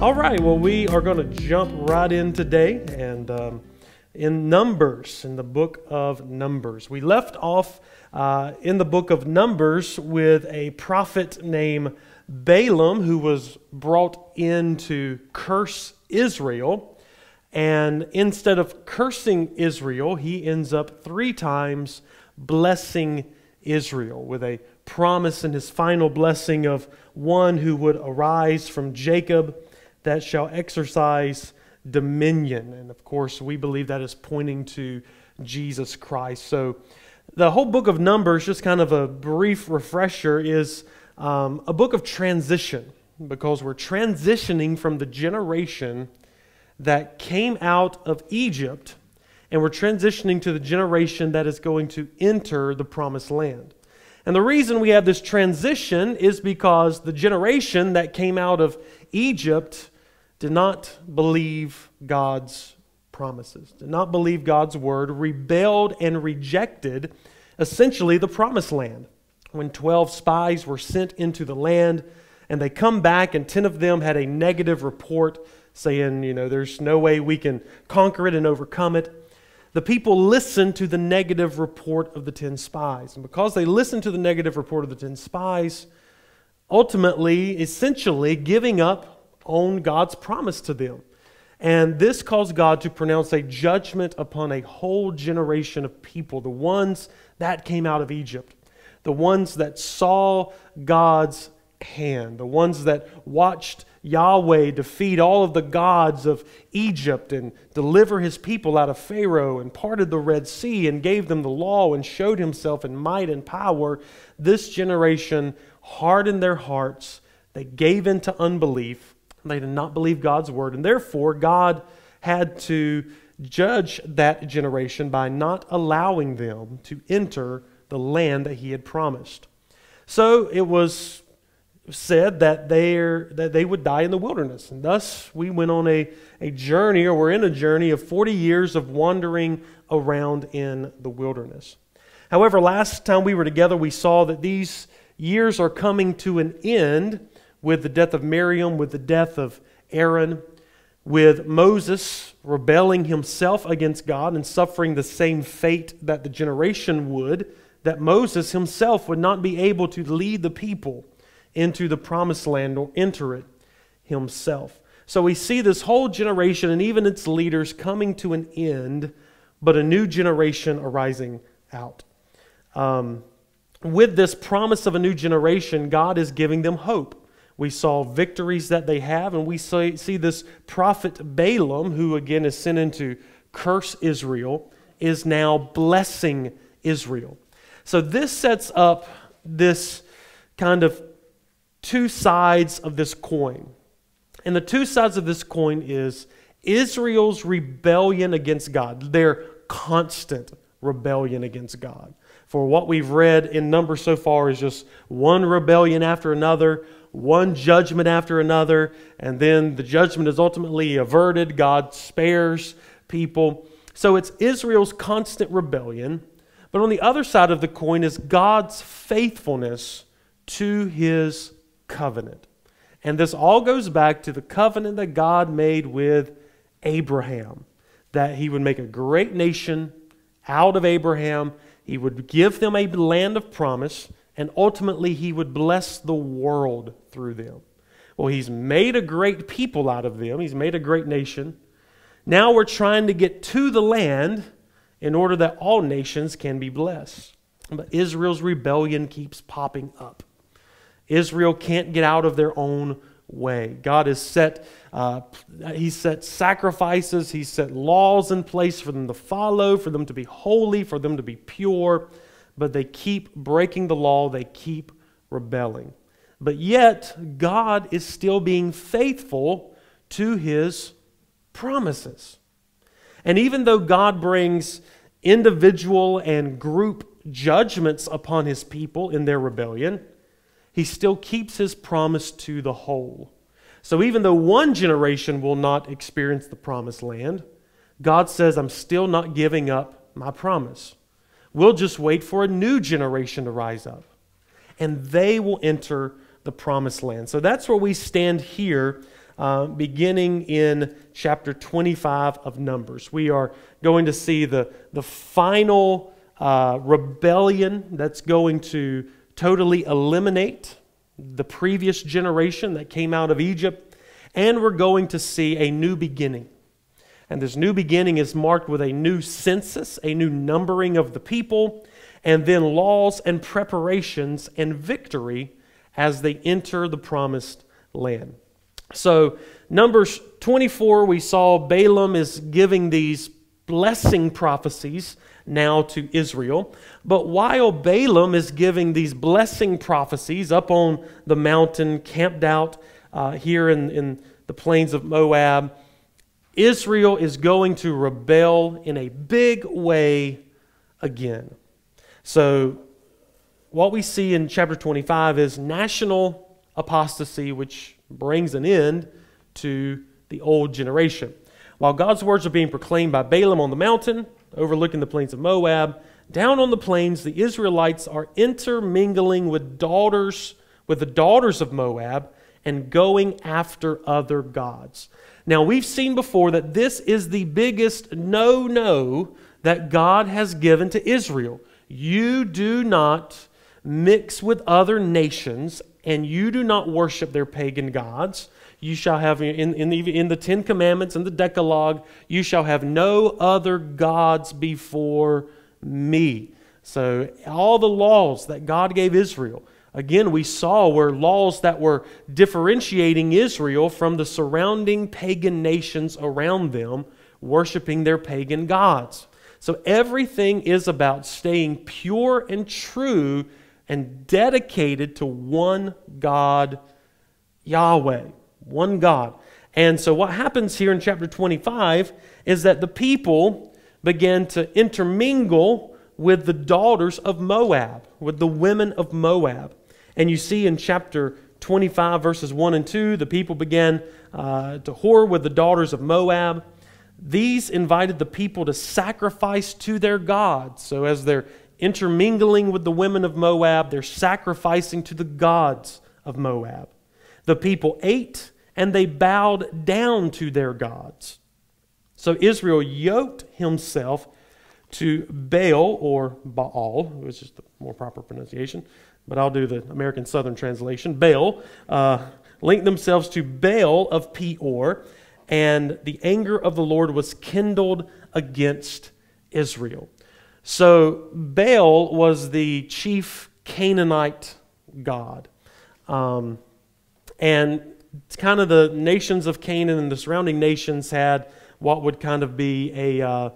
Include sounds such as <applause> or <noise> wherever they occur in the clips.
All right, well, we are going to jump right in today and um, in Numbers, in the book of Numbers. We left off uh, in the book of Numbers with a prophet named Balaam who was brought in to curse Israel. And instead of cursing Israel, he ends up three times blessing Israel with a promise in his final blessing of one who would arise from Jacob that shall exercise dominion. And of course, we believe that is pointing to Jesus Christ. So the whole book of Numbers, just kind of a brief refresher, is um, a book of transition because we're transitioning from the generation that came out of Egypt and we're transitioning to the generation that is going to enter the promised land. And the reason we have this transition is because the generation that came out of Egypt did not believe God's promises, did not believe God's word, rebelled and rejected essentially the promised land. When 12 spies were sent into the land and they come back, and 10 of them had a negative report saying, you know, there's no way we can conquer it and overcome it. The people listened to the negative report of the 10 spies. And because they listened to the negative report of the 10 spies, ultimately, essentially giving up on God's promise to them. And this caused God to pronounce a judgment upon a whole generation of people, the ones that came out of Egypt, the ones that saw God's hand, the ones that watched Yahweh defeat all of the gods of Egypt and deliver his people out of Pharaoh and parted the Red Sea and gave them the law and showed himself in might and power. This generation hardened their hearts, they gave in to unbelief they did not believe God's word, and therefore God had to judge that generation by not allowing them to enter the land that he had promised. So it was said that, that they would die in the wilderness. And thus we went on a, a journey, or we're in a journey of 40 years of wandering around in the wilderness. However, last time we were together, we saw that these years are coming to an end with the death of Miriam, with the death of Aaron, with Moses rebelling himself against God and suffering the same fate that the generation would, that Moses himself would not be able to lead the people into the promised land or enter it himself. So we see this whole generation and even its leaders coming to an end, but a new generation arising out. Um, with this promise of a new generation, God is giving them hope. We saw victories that they have, and we see, this prophet Balaam, who again is sent in to curse Israel, is now blessing Israel. So this sets up this kind of two sides of this coin. And the two sides of this coin is Israel's rebellion against God, their constant rebellion against God. For what we've read in Numbers so far is just one rebellion after another, one judgment after another, and then the judgment is ultimately averted. God spares people. So it's Israel's constant rebellion. But on the other side of the coin is God's faithfulness to his covenant. And this all goes back to the covenant that God made with Abraham that he would make a great nation out of Abraham, he would give them a land of promise and ultimately he would bless the world through them. Well, he's made a great people out of them, he's made a great nation. Now we're trying to get to the land in order that all nations can be blessed. But Israel's rebellion keeps popping up. Israel can't get out of their own way. God has set, uh, He set sacrifices, He set laws in place for them to follow, for them to be holy, for them to be pure but they keep breaking the law, they keep rebelling. But yet, God is still being faithful to his promises. And even though God brings individual and group judgments upon his people in their rebellion, he still keeps his promise to the whole. So even though one generation will not experience the promised land, God says, I'm still not giving up my promise. We'll just wait for a new generation to rise up, and they will enter the promised land. So that's where we stand here uh, beginning in chapter 25 of Numbers. We are going to see the, the final uh, rebellion that's going to totally eliminate the previous generation that came out of Egypt, and we're going to see a new beginning. And this new beginning is marked with a new census, a new numbering of the people, and then laws and preparations and victory as they enter the promised land. So, Numbers 24, we saw Balaam is giving these blessing prophecies now to Israel. But while Balaam is giving these blessing prophecies up on the mountain, camped out uh, here in, in the plains of Moab, Israel is going to rebel in a big way again. So, what we see in chapter 25 is national apostasy, which brings an end to the old generation. While God's words are being proclaimed by Balaam on the mountain, overlooking the plains of Moab, down on the plains, the Israelites are intermingling with daughters, with the daughters of Moab, and going after other gods. Now, we've seen before that this is the biggest no no that God has given to Israel. You do not mix with other nations, and you do not worship their pagan gods. You shall have, in, in, the, in the Ten Commandments and the Decalogue, you shall have no other gods before me. So, all the laws that God gave Israel Again, we saw were laws that were differentiating Israel from the surrounding pagan nations around them, worshiping their pagan gods. So everything is about staying pure and true and dedicated to one God, Yahweh, one God. And so what happens here in chapter 25 is that the people began to intermingle with the daughters of Moab, with the women of Moab. And you see in chapter 25, verses 1 and 2, the people began uh, to whore with the daughters of Moab. These invited the people to sacrifice to their gods. So as they're intermingling with the women of Moab, they're sacrificing to the gods of Moab. The people ate and they bowed down to their gods. So Israel yoked himself to Baal or Baal, which is the more proper pronunciation, but I'll do the American Southern translation. Baal uh, linked themselves to Baal of Peor, and the anger of the Lord was kindled against Israel. So Baal was the chief Canaanite god. Um, and kind of the nations of Canaan and the surrounding nations had what would kind of be a. Uh,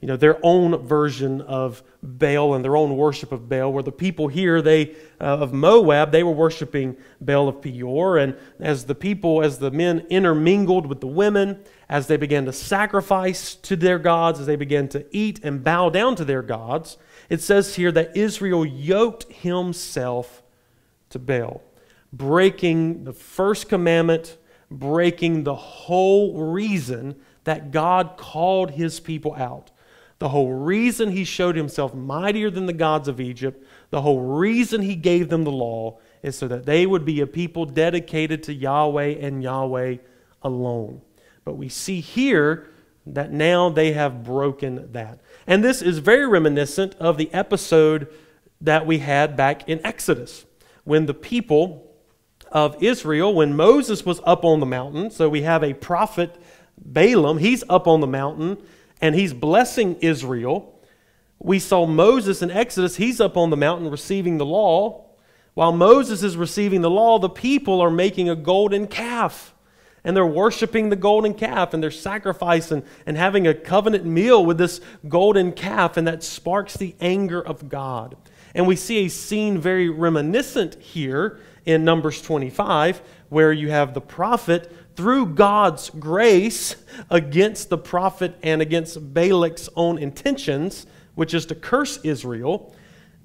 you know, their own version of Baal and their own worship of Baal, where the people here, they uh, of Moab, they were worshiping Baal of Peor. And as the people, as the men intermingled with the women, as they began to sacrifice to their gods, as they began to eat and bow down to their gods, it says here that Israel yoked himself to Baal, breaking the first commandment, breaking the whole reason that God called his people out. The whole reason he showed himself mightier than the gods of Egypt, the whole reason he gave them the law, is so that they would be a people dedicated to Yahweh and Yahweh alone. But we see here that now they have broken that. And this is very reminiscent of the episode that we had back in Exodus when the people of Israel, when Moses was up on the mountain, so we have a prophet, Balaam, he's up on the mountain and he's blessing Israel. We saw Moses in Exodus, he's up on the mountain receiving the law. While Moses is receiving the law, the people are making a golden calf. And they're worshiping the golden calf and they're sacrificing and having a covenant meal with this golden calf, and that sparks the anger of God. And we see a scene very reminiscent here in Numbers 25, where you have the prophet through God's grace against the prophet and against Balak's own intentions, which is to curse Israel.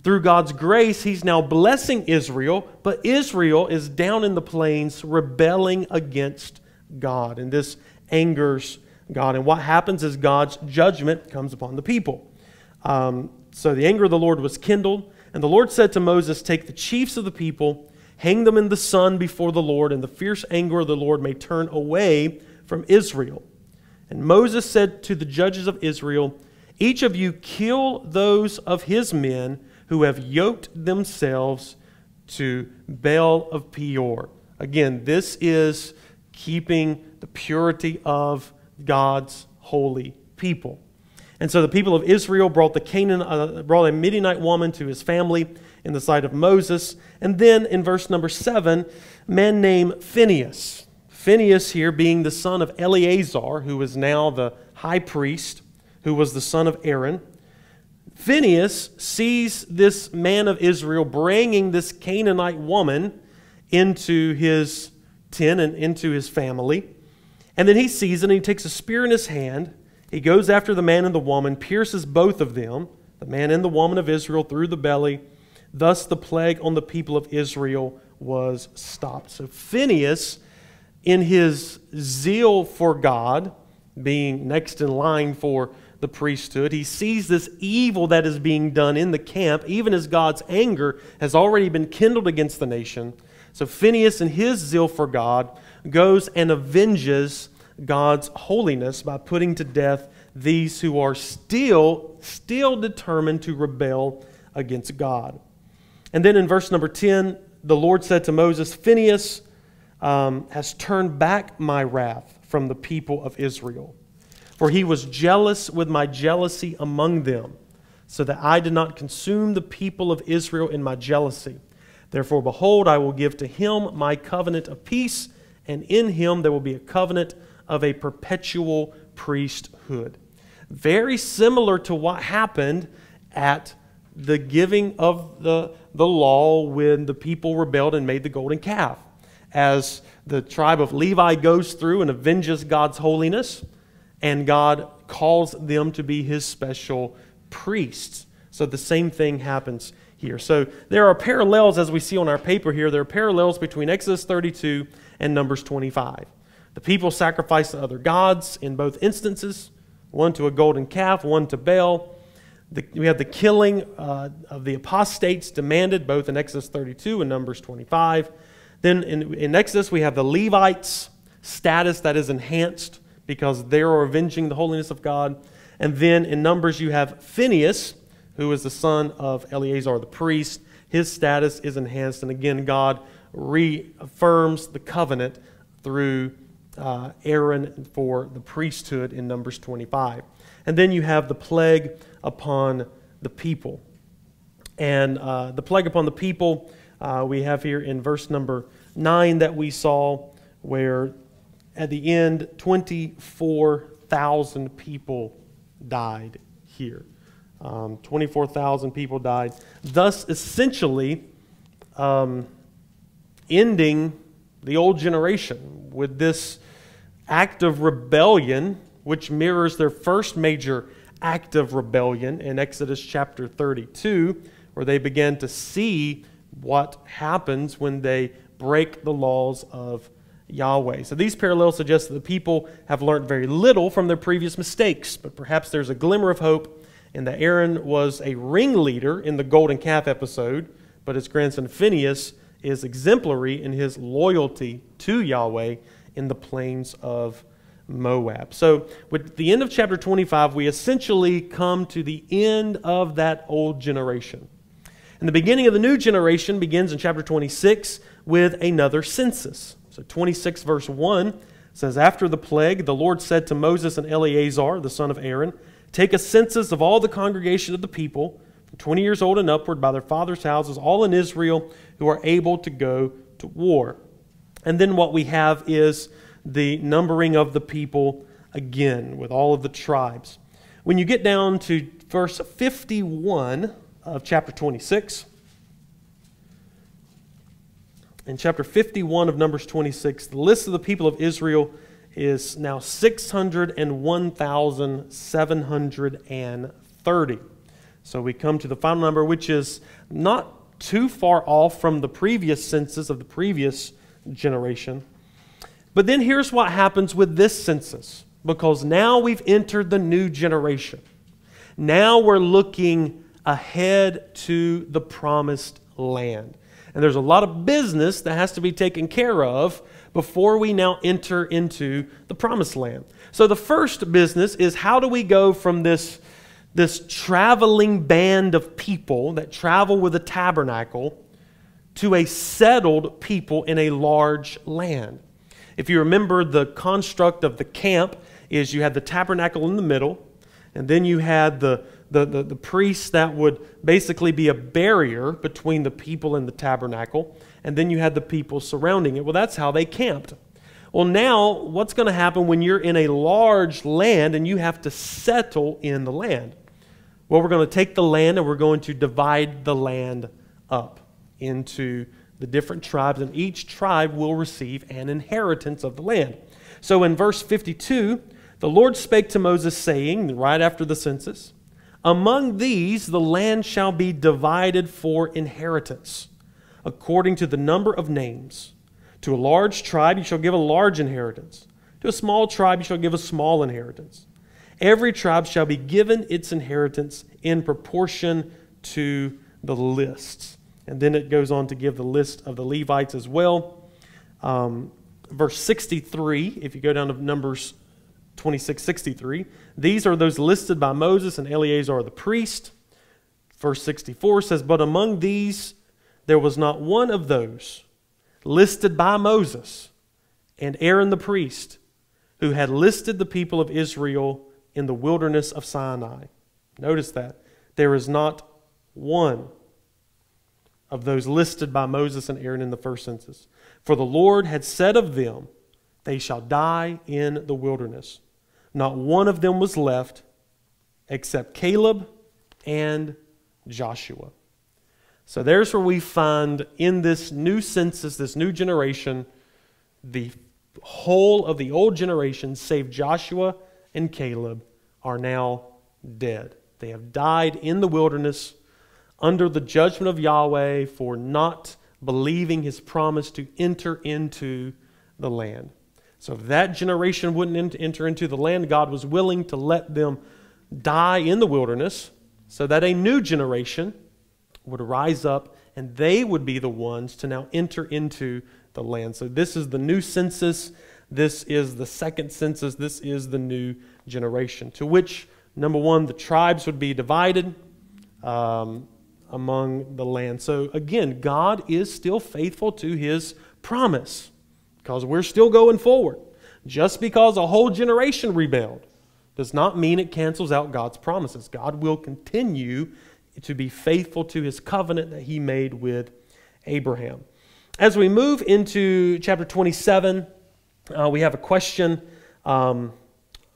Through God's grace, he's now blessing Israel, but Israel is down in the plains rebelling against God. And this angers God. And what happens is God's judgment comes upon the people. Um, so the anger of the Lord was kindled, and the Lord said to Moses, Take the chiefs of the people hang them in the sun before the Lord, and the fierce anger of the Lord may turn away from Israel. And Moses said to the judges of Israel, Each of you kill those of his men who have yoked themselves to Baal of Peor. Again, this is keeping the purity of God's holy people. And so the people of Israel brought the Canaan, uh, brought a Midianite woman to his family in the sight of Moses. And then in verse number seven, a man named Phinehas. Phinehas here being the son of Eleazar, who is now the high priest, who was the son of Aaron. Phinehas sees this man of Israel bringing this Canaanite woman into his tent and into his family. And then he sees it and he takes a spear in his hand he goes after the man and the woman, pierces both of them, the man and the woman of Israel, through the belly. Thus the plague on the people of Israel was stopped. So Phinehas, in his zeal for God, being next in line for the priesthood, he sees this evil that is being done in the camp, even as God's anger has already been kindled against the nation. So Phinehas, in his zeal for God, goes and avenges God's holiness by putting to death these who are still still determined to rebel against God. And then in verse number 10, the Lord said to Moses, Phinehas um, has turned back my wrath from the people of Israel, for he was jealous with my jealousy among them, so that I did not consume the people of Israel in my jealousy. Therefore, behold, I will give to him my covenant of peace, and in him there will be a covenant of a perpetual priesthood. Very similar to what happened at the giving of the, the law when the people rebelled and made the golden calf. As the tribe of Levi goes through and avenges God's holiness, and God calls them to be his special priests. So the same thing happens here. So there are parallels, as we see on our paper here, there are parallels between Exodus 32 and Numbers 25. The people sacrificed to other gods in both instances one to a golden calf, one to Baal. The, we have the killing uh, of the apostates demanded both in Exodus 32 and Numbers 25. Then in, in Exodus, we have the Levites' status that is enhanced because they are avenging the holiness of God. And then in Numbers, you have Phinehas, who is the son of Eleazar the priest. His status is enhanced. And again, God reaffirms the covenant through uh, Aaron for the priesthood in Numbers 25. And then you have the plague upon the people. And uh, the plague upon the people, uh, we have here in verse number 9 that we saw, where at the end, 24,000 people died here. Um, 24,000 people died, thus essentially um, ending the old generation with this act of rebellion, which mirrors their first major act of rebellion in Exodus chapter 32, where they began to see what happens when they break the laws of Yahweh. So these parallels suggest that the people have learned very little from their previous mistakes, but perhaps there's a glimmer of hope in that Aaron was a ringleader in the golden calf episode, but his grandson Phinehas is exemplary in his loyalty to Yahweh in the plains of Moab. So, with the end of chapter 25, we essentially come to the end of that old generation. And the beginning of the new generation begins in chapter 26 with another census. So, 26, verse 1 says, After the plague, the Lord said to Moses and Eleazar, the son of Aaron, Take a census of all the congregation of the people, from 20 years old and upward, by their fathers' houses, all in Israel who are able to go to war. And then what we have is the numbering of the people again with all of the tribes. When you get down to verse 51 of chapter 26, in chapter 51 of Numbers 26, the list of the people of Israel is now 601,730. So we come to the final number, which is not too far off from the previous census of the previous generation. But then here's what happens with this census because now we've entered the new generation. Now we're looking ahead to the promised land. And there's a lot of business that has to be taken care of before we now enter into the promised land. So the first business is how do we go from this, this traveling band of people that travel with a tabernacle to a settled people in a large land? If you remember the construct of the camp is you had the tabernacle in the middle, and then you had the, the, the, the priests that would basically be a barrier between the people and the tabernacle, and then you had the people surrounding it. Well, that's how they camped. Well, now, what's going to happen when you're in a large land and you have to settle in the land? Well, we're going to take the land and we're going to divide the land up into the different tribes, and each tribe will receive an inheritance of the land. So in verse 52, the Lord spake to Moses, saying, right after the census, Among these the land shall be divided for inheritance, according to the number of names. To a large tribe you shall give a large inheritance. To a small tribe you shall give a small inheritance. Every tribe shall be given its inheritance in proportion to the lists. And then it goes on to give the list of the Levites as well. Um, verse 63, if you go down to Numbers 26 63, these are those listed by Moses and Eleazar the priest. Verse 64 says, But among these there was not one of those listed by Moses and Aaron the priest, who had listed the people of Israel in the wilderness of Sinai. Notice that. There is not one of those listed by Moses and Aaron in the first census. For the Lord had said of them, They shall die in the wilderness. Not one of them was left except Caleb and Joshua. So there's where we find in this new census, this new generation, the whole of the old generation, save Joshua and Caleb, are now dead. They have died in the wilderness under the judgment of Yahweh for not believing his promise to enter into the land. So if that generation wouldn't enter into the land, God was willing to let them die in the wilderness so that a new generation would rise up and they would be the ones to now enter into the land. So this is the new census. This is the second census. This is the new generation. To which, number one, the tribes would be divided um, among the land. So again, God is still faithful to his promise because we're still going forward. Just because a whole generation rebelled does not mean it cancels out God's promises. God will continue to be faithful to his covenant that he made with Abraham. As we move into chapter 27, uh, we have a question um,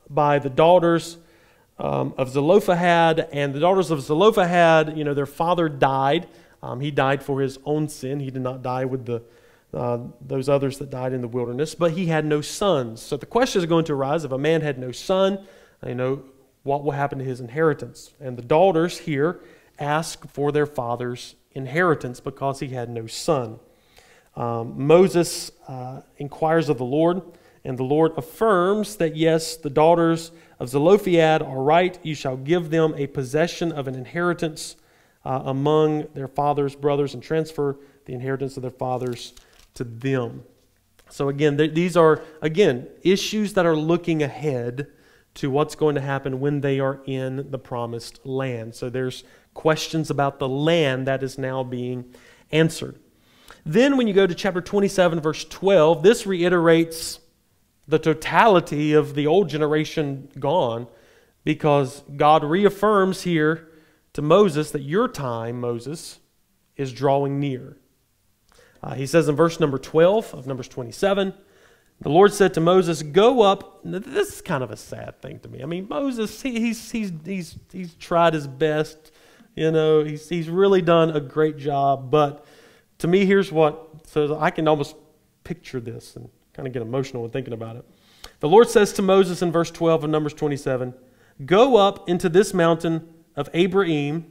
by the daughters um, of Zelophehad. And the daughters of Zelophehad, you know, their father died. Um, he died for his own sin. He did not die with the, uh, those others that died in the wilderness, but he had no sons. So the question is going to arise if a man had no son, you know, what will happen to his inheritance? And the daughters here ask for their father's inheritance because he had no son. Um, Moses uh, inquires of the Lord, and the Lord affirms that yes, the daughters of Zelophehad are right. You shall give them a possession of an inheritance uh, among their father's brothers and transfer the inheritance of their fathers to them. So, again, th- these are, again, issues that are looking ahead to what's going to happen when they are in the promised land. So, there's questions about the land that is now being answered. Then, when you go to chapter 27, verse 12, this reiterates the totality of the old generation gone because God reaffirms here to Moses that your time, Moses, is drawing near. Uh, he says in verse number 12 of Numbers 27, the Lord said to Moses, Go up. This is kind of a sad thing to me. I mean, Moses, he, he's, he's, he's, he's tried his best. You know, he's, he's really done a great job. But to me, here's what, so I can almost picture this and kind of get emotional when thinking about it. The Lord says to Moses in verse 12 of Numbers 27 Go up into this mountain of Abarim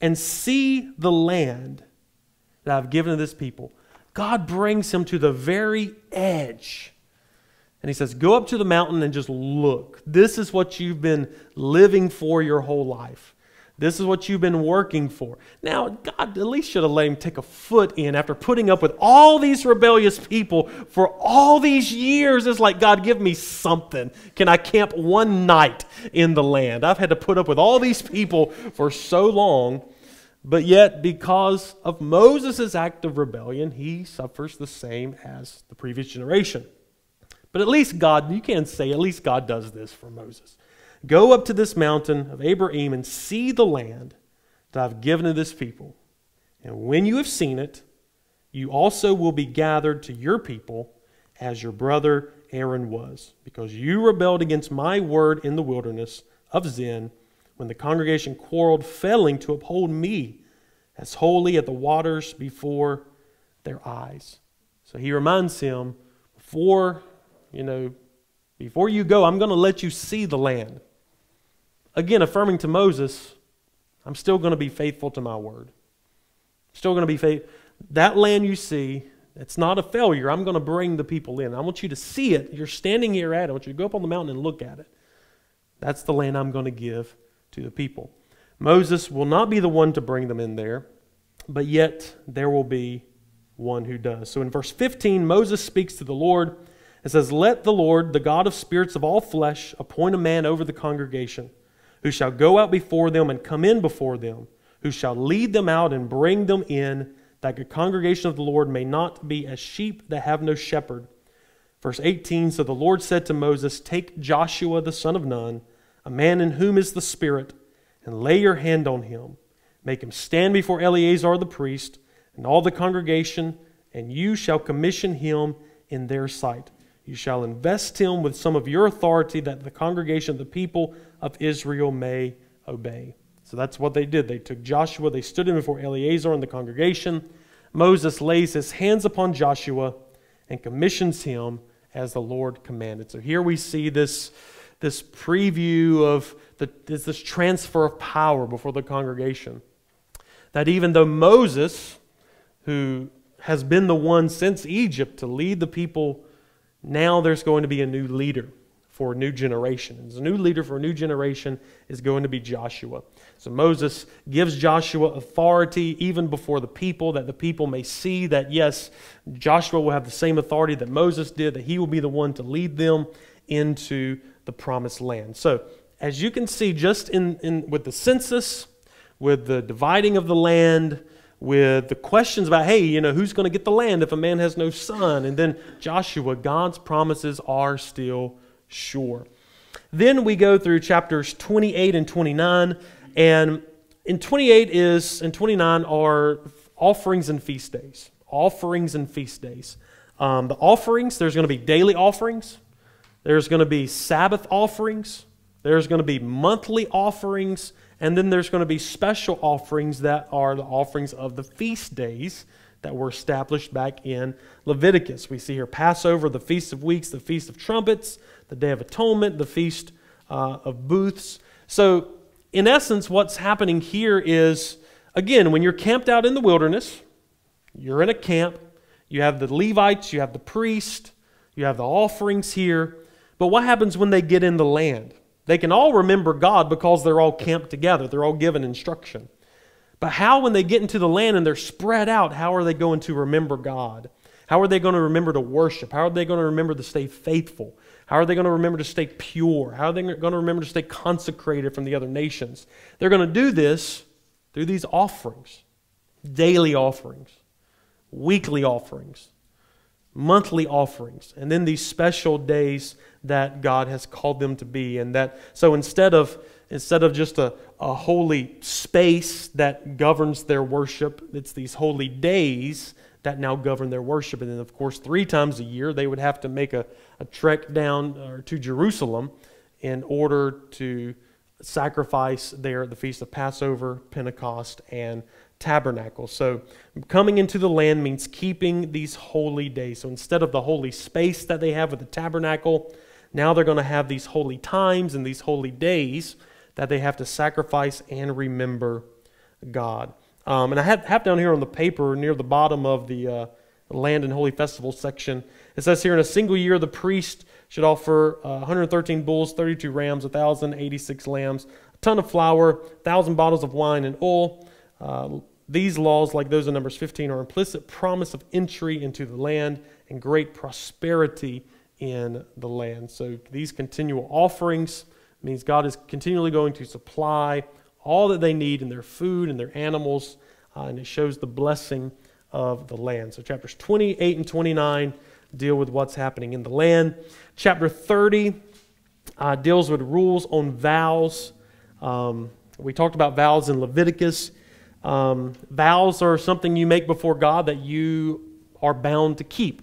and see the land that I've given to this people. God brings him to the very edge. And he says, Go up to the mountain and just look. This is what you've been living for your whole life. This is what you've been working for. Now, God at least should have let him take a foot in after putting up with all these rebellious people for all these years. It's like, God, give me something. Can I camp one night in the land? I've had to put up with all these people for so long. But yet, because of Moses' act of rebellion, he suffers the same as the previous generation. But at least God, you can say, at least God does this for Moses. Go up to this mountain of Abarim and see the land that I've given to this people. And when you have seen it, you also will be gathered to your people as your brother Aaron was, because you rebelled against my word in the wilderness of Zin when the congregation quarreled, failing to uphold me as holy at the waters before their eyes. So he reminds him, before, you know, before you go, I'm going to let you see the land. Again, affirming to Moses, I'm still going to be faithful to my word. Still going to be faithful. That land you see, it's not a failure. I'm going to bring the people in. I want you to see it. You're standing here at it. I want you to go up on the mountain and look at it. That's the land I'm going to give to the people. Moses will not be the one to bring them in there, but yet there will be one who does. So in verse 15, Moses speaks to the Lord and says, Let the Lord, the God of spirits of all flesh, appoint a man over the congregation, who shall go out before them and come in before them, who shall lead them out and bring them in, that the congregation of the Lord may not be as sheep that have no shepherd. Verse 18 So the Lord said to Moses, Take Joshua the son of Nun, a man in whom is the Spirit, and lay your hand on him. Make him stand before Eleazar the priest and all the congregation, and you shall commission him in their sight. You shall invest him with some of your authority that the congregation of the people of Israel may obey. So that's what they did. They took Joshua, they stood him before Eleazar and the congregation. Moses lays his hands upon Joshua and commissions him as the Lord commanded. So here we see this this preview of the, this transfer of power before the congregation. That even though Moses, who has been the one since Egypt to lead the people, now there's going to be a new leader for a new generation. And the new leader for a new generation is going to be Joshua. So Moses gives Joshua authority even before the people, that the people may see that, yes, Joshua will have the same authority that Moses did, that he will be the one to lead them into the promised land. So, as you can see, just in, in, with the census, with the dividing of the land, with the questions about, hey, you know, who's going to get the land if a man has no son? And then Joshua, God's promises are still sure. Then we go through chapters 28 and 29, and in 28 is and 29 are offerings and feast days. Offerings and feast days. Um, the offerings, there's going to be daily offerings. There's going to be Sabbath offerings, there's going to be monthly offerings, and then there's going to be special offerings that are the offerings of the feast days that were established back in Leviticus. We see here Passover, the Feast of Weeks, the Feast of Trumpets, the Day of Atonement, the Feast uh, of Booths. So, in essence, what's happening here is again, when you're camped out in the wilderness, you're in a camp, you have the Levites, you have the priest, you have the offerings here. But what happens when they get in the land? They can all remember God because they're all camped together, they're all given instruction. But how, when they get into the land and they're spread out, how are they going to remember God? How are they going to remember to worship? How are they going to remember to stay faithful? How are they going to remember to stay pure? How are they going to remember to stay consecrated from the other nations? They're going to do this through these offerings daily offerings, weekly offerings, monthly offerings, and then these special days that God has called them to be. And that so instead of instead of just a, a holy space that governs their worship, it's these holy days that now govern their worship. And then of course three times a year they would have to make a, a trek down or to Jerusalem in order to sacrifice there at the Feast of Passover, Pentecost, and tabernacle. So, coming into the land means keeping these holy days. So, instead of the holy space that they have with the tabernacle, now they're going to have these holy times and these holy days that they have to sacrifice and remember God. Um, and I have, have, down here on the paper near the bottom of the uh, Land and Holy Festival section, it says here in a single year, the priest should offer uh, 113 bulls, 32 rams, 1,086 lambs, a ton of flour, 1,000 bottles of wine and oil. Uh, these laws, like those in Numbers 15, are implicit promise of entry into the land and great prosperity in the land. So these continual offerings means God is continually going to supply all that they need in their food and their animals, uh, and it shows the blessing of the land. So chapters 28 and 29 deal with what's happening in the land. Chapter 30 uh, deals with rules on vows. Um, we talked about vows in Leviticus. Um, vows are something you make before God that you are bound to keep.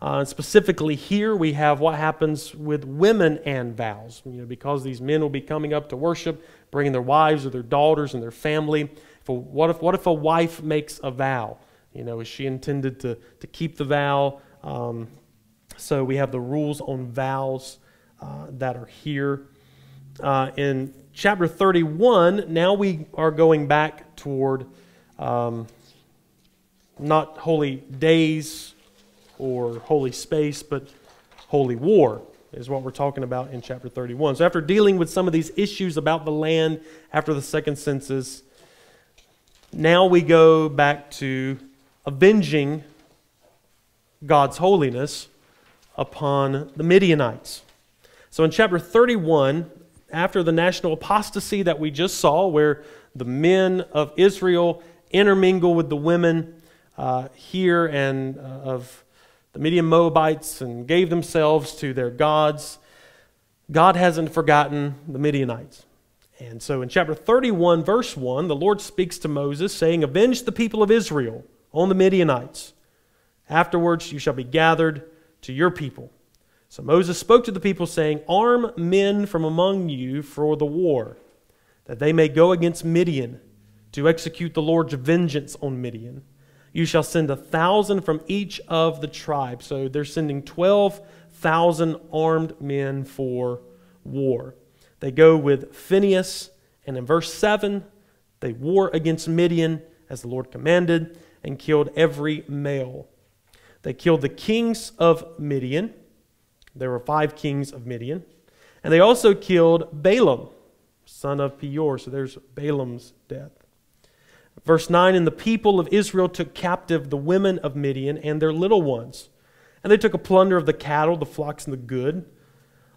Uh, specifically, here we have what happens with women and vows. You know, because these men will be coming up to worship, bringing their wives or their daughters and their family. If a, what, if, what if a wife makes a vow? You know, is she intended to, to keep the vow? Um, so we have the rules on vows uh, that are here. Uh, in chapter 31, now we are going back toward um, not holy days or holy space, but holy war is what we're talking about in chapter 31. So, after dealing with some of these issues about the land after the second census, now we go back to avenging God's holiness upon the Midianites. So, in chapter 31, after the national apostasy that we just saw, where the men of Israel intermingle with the women uh, here and uh, of the Midian Moabites and gave themselves to their gods, God hasn't forgotten the Midianites. And so in chapter 31, verse 1, the Lord speaks to Moses, saying, Avenge the people of Israel on the Midianites. Afterwards, you shall be gathered to your people. So Moses spoke to the people, saying, Arm men from among you for the war, that they may go against Midian to execute the Lord's vengeance on Midian. You shall send a thousand from each of the tribes. So they're sending 12,000 armed men for war. They go with Phinehas, and in verse 7, they war against Midian as the Lord commanded and killed every male. They killed the kings of Midian. There were five kings of Midian. And they also killed Balaam, son of Peor. So there's Balaam's death. Verse 9 And the people of Israel took captive the women of Midian and their little ones. And they took a plunder of the cattle, the flocks, and the good.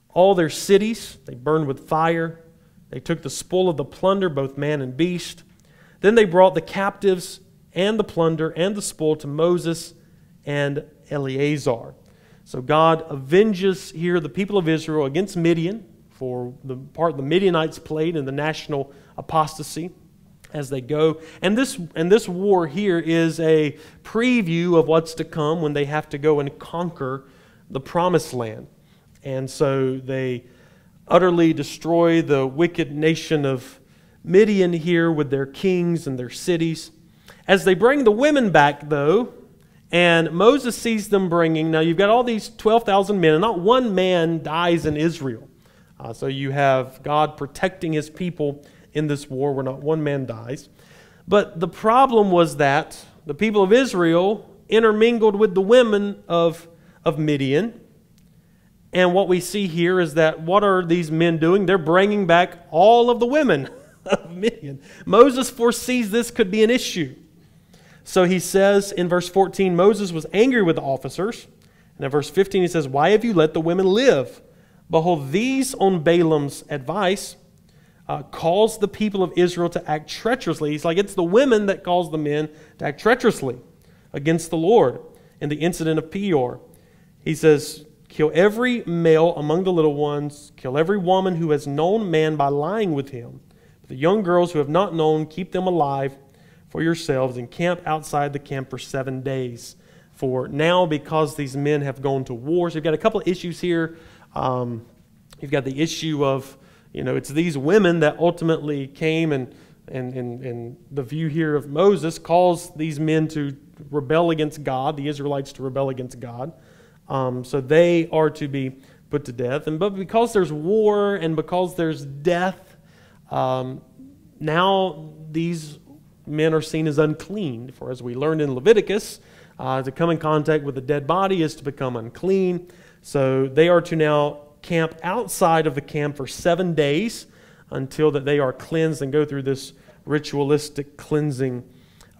All their cities they burned with fire. They took the spoil of the plunder, both man and beast. Then they brought the captives and the plunder and the spoil to Moses and Eleazar. So God avenges here the people of Israel against Midian for the part the Midianites played in the national apostasy as they go. And this, and this war here is a preview of what's to come when they have to go and conquer the promised land. And so they utterly destroy the wicked nation of Midian here with their kings and their cities. As they bring the women back, though, and Moses sees them bringing, now you've got all these 12,000 men, and not one man dies in Israel. Uh, so you have God protecting his people in this war where not one man dies. But the problem was that the people of Israel intermingled with the women of, of Midian. And what we see here is that what are these men doing? They're bringing back all of the women <laughs> of Midian. Moses foresees this could be an issue. So he says in verse 14 Moses was angry with the officers. And in verse 15 he says, Why have you let the women live? Behold, these on Balaam's advice uh, calls the people of Israel to act treacherously. He's like, it's the women that cause the men to act treacherously against the Lord in the incident of Peor. He says, Kill every male among the little ones, kill every woman who has known man by lying with him. But the young girls who have not known, keep them alive for yourselves and camp outside the camp for seven days. For now, because these men have gone to war, so you've got a couple of issues here. Um, you've got the issue of you know, it's these women that ultimately came and, and, and, and the view here of Moses calls these men to rebel against God, the Israelites to rebel against God. Um, so they are to be put to death. And but because there's war and because there's death, um, now these men are seen as unclean. For as we learned in Leviticus, uh, to come in contact with a dead body is to become unclean. So they are to now camp outside of the camp for seven days until that they are cleansed and go through this ritualistic cleansing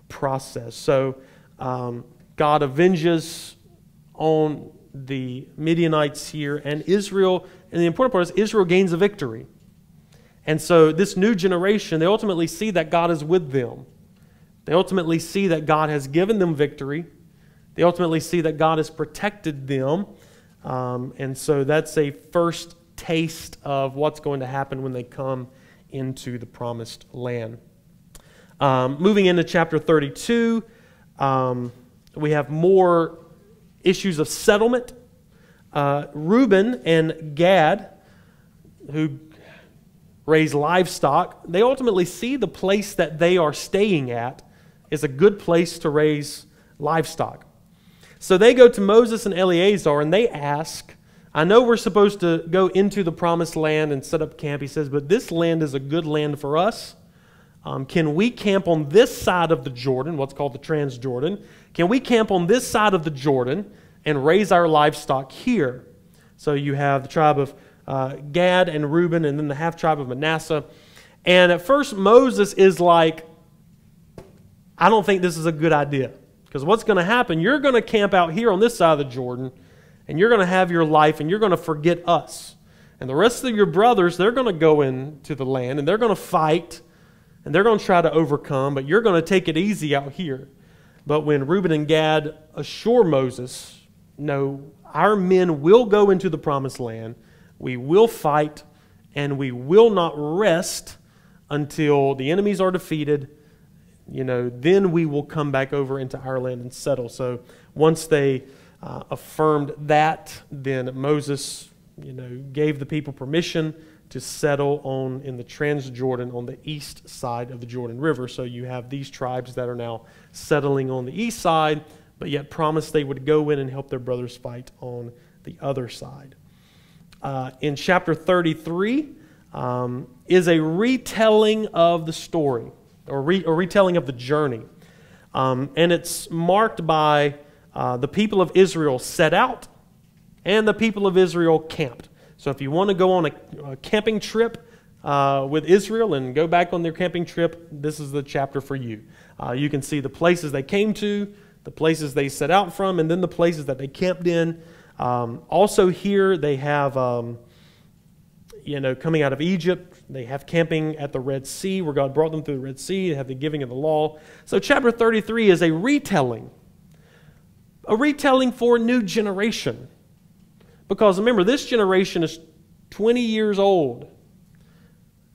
process. So um, God avenges on the Midianites here, and Israel, and the important part is Israel gains a victory. And so this new generation, they ultimately see that God is with them. They ultimately see that God has given them victory. They ultimately see that God has protected them. Um, and so that's a first taste of what's going to happen when they come into the promised land. Um, moving into chapter 32, um, we have more issues of settlement. Uh, Reuben and Gad, who raise livestock, they ultimately see the place that they are staying at is a good place to raise livestock. So they go to Moses and Eleazar and they ask, I know we're supposed to go into the promised land and set up camp, he says, but this land is a good land for us. Um, can we camp on this side of the Jordan, what's called the Transjordan? Can we camp on this side of the Jordan and raise our livestock here? So you have the tribe of uh, Gad and Reuben, and then the half tribe of Manasseh. And at first, Moses is like, I don't think this is a good idea. Because what's going to happen, you're going to camp out here on this side of the Jordan, and you're going to have your life, and you're going to forget us. And the rest of your brothers, they're going to go into the land, and they're going to fight, and they're going to try to overcome, but you're going to take it easy out here. But when Reuben and Gad assure Moses, no, our men will go into the promised land, we will fight, and we will not rest until the enemies are defeated you know, then we will come back over into our land and settle. So once they uh, affirmed that, then Moses, you know, gave the people permission to settle on in the Transjordan on the east side of the Jordan River. So you have these tribes that are now settling on the east side, but yet promised they would go in and help their brothers fight on the other side. Uh, in chapter 33 um, is a retelling of the story or, re, or retelling of the journey. Um, and it's marked by uh, the people of Israel set out and the people of Israel camped. So if you want to go on a, a camping trip uh, with Israel and go back on their camping trip, this is the chapter for you. Uh, you can see the places they came to, the places they set out from, and then the places that they camped in. Um, also, here they have, um, you know, coming out of Egypt, they have camping at the Red Sea, where God brought them through the Red Sea. They have the giving of the law. So, chapter 33 is a retelling, a retelling for a new generation. Because remember, this generation is 20 years old.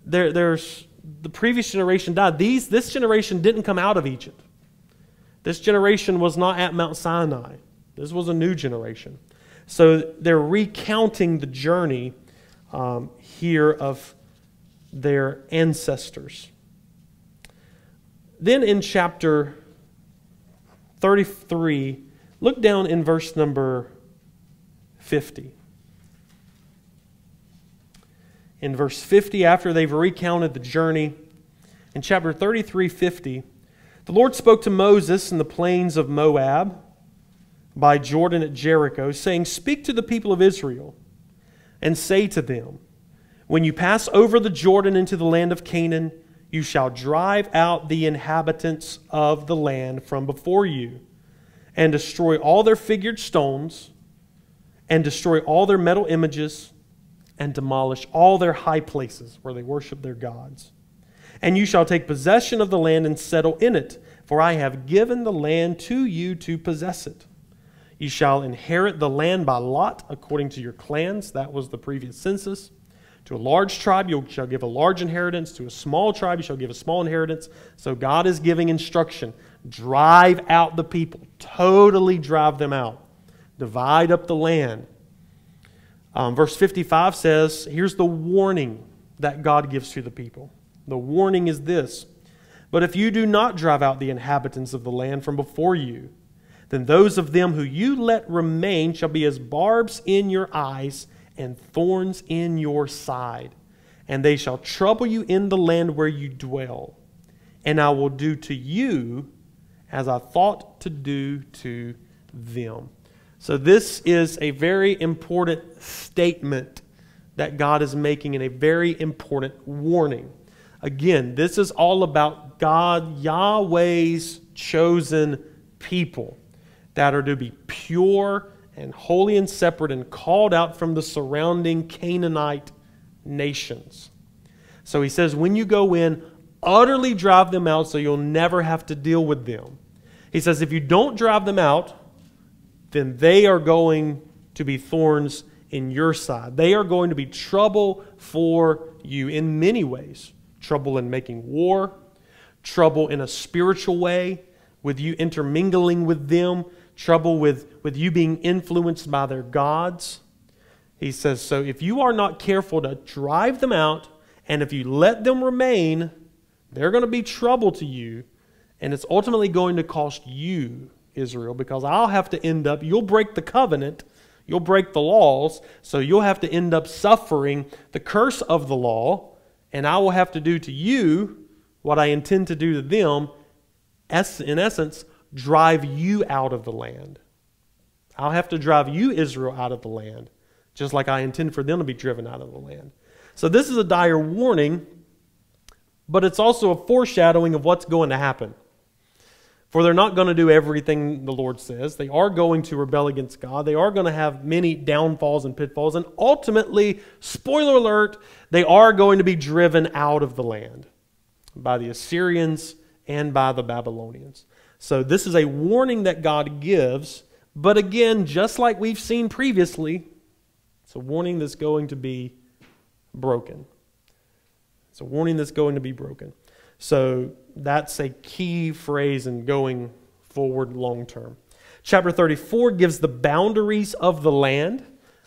There, there's the previous generation died. These, this generation didn't come out of Egypt. This generation was not at Mount Sinai. This was a new generation. So they're recounting the journey um, here of their ancestors. Then in chapter 33, look down in verse number 50. In verse 50, after they've recounted the journey, in chapter 33 50, the Lord spoke to Moses in the plains of Moab by Jordan at Jericho, saying, Speak to the people of Israel and say to them, when you pass over the Jordan into the land of Canaan, you shall drive out the inhabitants of the land from before you, and destroy all their figured stones, and destroy all their metal images, and demolish all their high places where they worship their gods. And you shall take possession of the land and settle in it, for I have given the land to you to possess it. You shall inherit the land by lot according to your clans. That was the previous census. To a large tribe, you shall give a large inheritance. To a small tribe, you shall give a small inheritance. So God is giving instruction. Drive out the people, totally drive them out. Divide up the land. Um, verse 55 says, Here's the warning that God gives to the people. The warning is this But if you do not drive out the inhabitants of the land from before you, then those of them who you let remain shall be as barbs in your eyes and thorns in your side, and they shall trouble you in the land where you dwell. And I will do to you as I thought to do to them. So, this is a very important statement that God is making and a very important warning. Again, this is all about God, Yahweh's chosen people that are to be pure and holy and separate and called out from the surrounding Canaanite nations. So he says, when you go in, utterly drive them out so you'll never have to deal with them. He says, if you don't drive them out, then they are going to be thorns in your side. They are going to be trouble for you in many ways trouble in making war, trouble in a spiritual way, with you intermingling with them, trouble with, with you being influenced by their gods. He says, So if you are not careful to drive them out, and if you let them remain, they're going to be trouble to you, and it's ultimately going to cost you, Israel, because I'll have to end up, you'll break the covenant, you'll break the laws, so you'll have to end up suffering the curse of the law, and I will have to do to you what I intend to do to them, in essence, drive you out of the land. I'll have to drive you, Israel, out of the land, just like I intend for them to be driven out of the land. So, this is a dire warning, but it's also a foreshadowing of what's going to happen. For they're not going to do everything the Lord says. They are going to rebel against God. They are going to have many downfalls and pitfalls. And ultimately, spoiler alert, they are going to be driven out of the land by the Assyrians and by the Babylonians. So, this is a warning that God gives, but again, just like we've seen previously, it's a warning that's going to be broken. It's a warning that's going to be broken. So, that's a key phrase in going forward long term. Chapter 34 gives the boundaries of the land.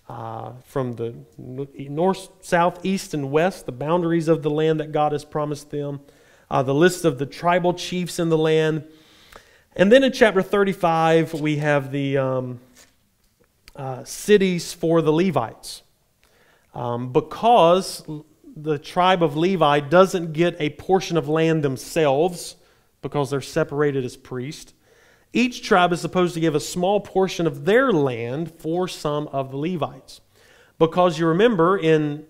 Uh, from the north, south, east, and west, the boundaries of the land that God has promised them, uh, the list of the tribal chiefs in the land, and then in chapter 35, we have the um, uh, cities for the Levites. Um, because the tribe of Levi doesn't get a portion of land themselves, because they're separated as priests, each tribe is supposed to give a small portion of their land for some of the Levites. Because you remember, in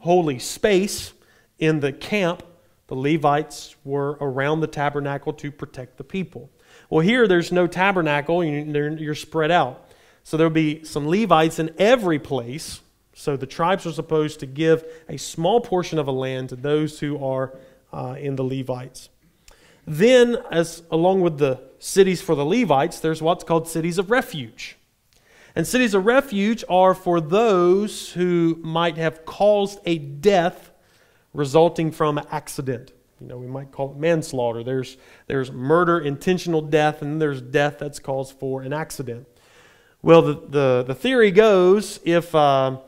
holy space, in the camp, the Levites were around the tabernacle to protect the people. Well, here there's no tabernacle, you're spread out. So there'll be some Levites in every place. So the tribes are supposed to give a small portion of a land to those who are uh, in the Levites. Then, as along with the cities for the Levites, there's what's called cities of refuge. And cities of refuge are for those who might have caused a death resulting from accident. You know, we might call it manslaughter. There's, there's murder, intentional death, and there's death that's caused for an accident. Well, the, the, the theory goes if, uh,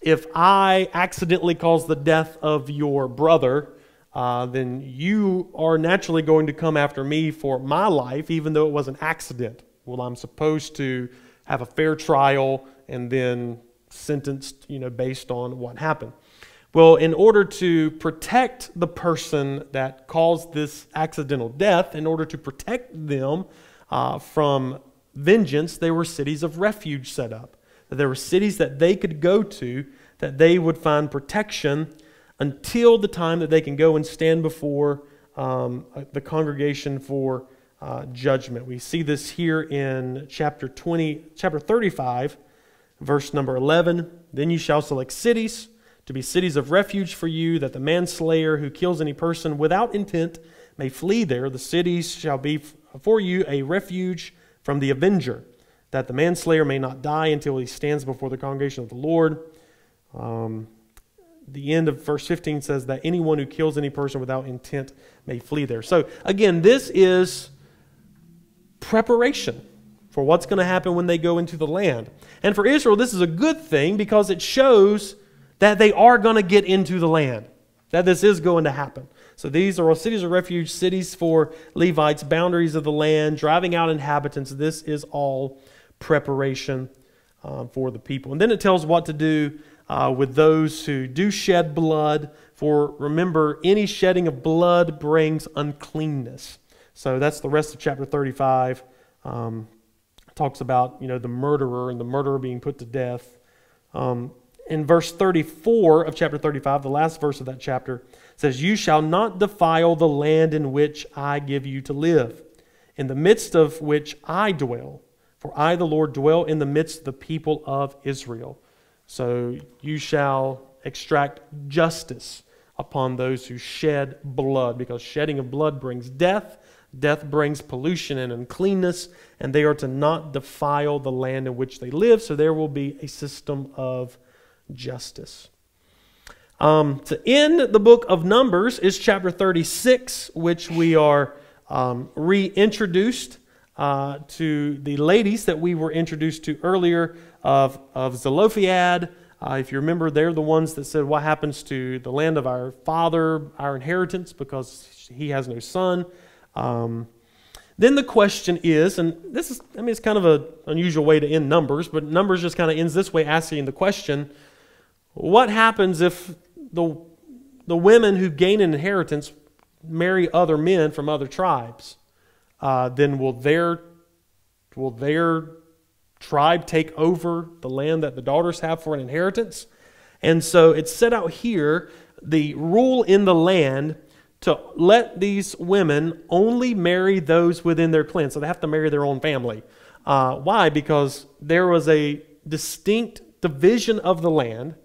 if I accidentally cause the death of your brother, uh, then you are naturally going to come after me for my life, even though it was an accident. Well, I'm supposed to have a fair trial and then sentenced, you know, based on what happened. Well, in order to protect the person that caused this accidental death, in order to protect them uh, from vengeance, there were cities of refuge set up. There were cities that they could go to that they would find protection until the time that they can go and stand before um, the congregation for uh, judgment. We see this here in chapter 20, chapter 35, verse number 11. Then you shall select cities to be cities of refuge for you, that the manslayer who kills any person without intent may flee there. The cities shall be for you a refuge from the avenger, that the manslayer may not die until he stands before the congregation of the Lord. Um, the end of verse 15 says that anyone who kills any person without intent may flee there. So, again, this is preparation for what's going to happen when they go into the land. And for Israel, this is a good thing because it shows that they are going to get into the land, that this is going to happen. So these are all cities of refuge, cities for Levites, boundaries of the land, driving out inhabitants. This is all preparation um, for the people. And then it tells what to do uh, with those who do shed blood. For remember, any shedding of blood brings uncleanness. So that's the rest of chapter 35. Um, talks about you know the murderer and the murderer being put to death. Um, in verse 34 of chapter 35, the last verse of that chapter, says, You shall not defile the land in which I give you to live, in the midst of which I dwell. For I, the Lord, dwell in the midst of the people of Israel. So you shall extract justice upon those who shed blood, because shedding of blood brings death. Death brings pollution and uncleanness, and they are to not defile the land in which they live. So there will be a system of justice. Um, to end the book of Numbers is chapter 36, which we are um, reintroduced uh, to the ladies that we were introduced to earlier of, of Zelophehad. Uh, if you remember, they're the ones that said, What happens to the land of our father, our inheritance, because he has no son? Um, then the question is, and this is, I mean, it's kind of an unusual way to end Numbers, but Numbers just kind of ends this way, asking the question what happens if the, the women who gain an inheritance marry other men from other tribes? Uh, then will their, will their tribe take over the land that the daughters have for an inheritance? And so it's set out here the rule in the land to let these women only marry those within their clan. So they have to marry their own family. Uh, why? Because there was a distinct division of the land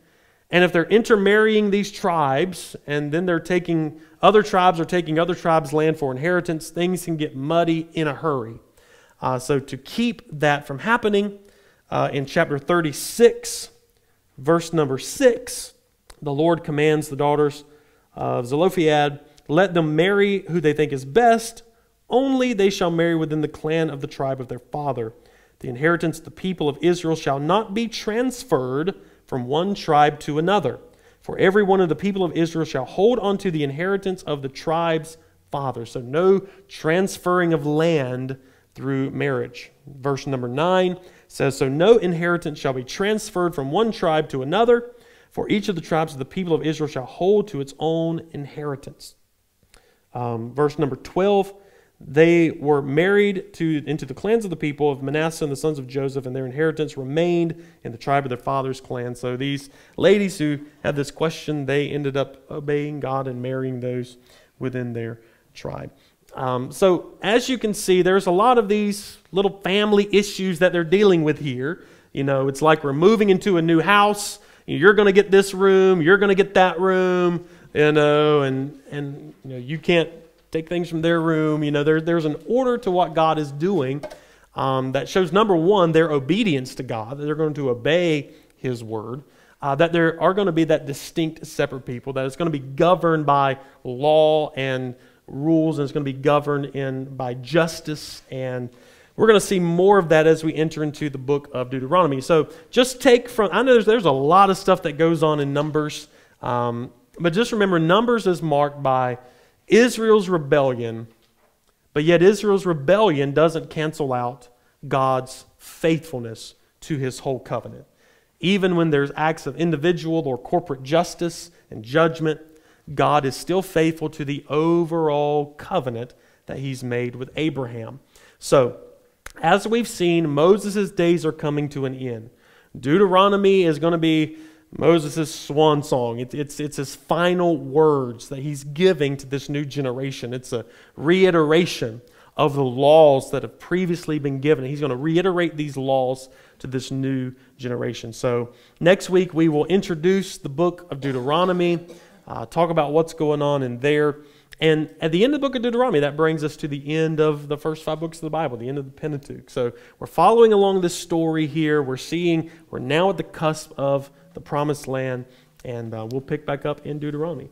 and if they're intermarrying these tribes and then they're taking other tribes or taking other tribes' land for inheritance, things can get muddy in a hurry. Uh, so, to keep that from happening, uh, in chapter 36, verse number 6, the Lord commands the daughters of Zelophehad, let them marry who they think is best, only they shall marry within the clan of the tribe of their father. The inheritance of the people of Israel shall not be transferred from one tribe to another. For every one of the people of Israel shall hold on to the inheritance of the tribe's father. So no transferring of land through marriage. Verse number 9 says, So no inheritance shall be transferred from one tribe to another, for each of the tribes of the people of Israel shall hold to its own inheritance. Um, verse number 12 they were married to, into the clans of the people of Manasseh and the sons of Joseph, and their inheritance remained in the tribe of their father's clan. So these ladies who had this question, they ended up obeying God and marrying those within their tribe. Um, so as you can see, there's a lot of these little family issues that they're dealing with here. You know, it's like we're moving into a new house. You're going to get this room. You're going to get that room. You know, and and you know you can't take things from their room. You know, there, there's an order to what God is doing um, that shows, number one, their obedience to God, that they're going to obey His word, uh, that there are going to be that distinct separate people, that it's going to be governed by law and rules, and it's going to be governed in by justice and we're going to see more of that as we enter into the book of Deuteronomy. So just take from, I know there's, there's a lot of stuff that goes on in Numbers, um, but just remember, Numbers is marked by Israel's rebellion, but yet Israel's rebellion doesn't cancel out God's faithfulness to his whole covenant. Even when there's acts of individual or corporate justice and judgment, God is still faithful to the overall covenant that he's made with Abraham. So, as we've seen, Moses' days are coming to an end. Deuteronomy is going to be Moses' swan song. It, it's, it's his final words that he's giving to this new generation. It's a reiteration of the laws that have previously been given. He's going to reiterate these laws to this new generation. So, next week we will introduce the book of Deuteronomy, uh, talk about what's going on in there. And at the end of the book of Deuteronomy, that brings us to the end of the first five books of the Bible, the end of the Pentateuch. So, we're following along this story here. We're seeing, we're now at the cusp of the promised land. And uh, we'll pick back up in Deuteronomy.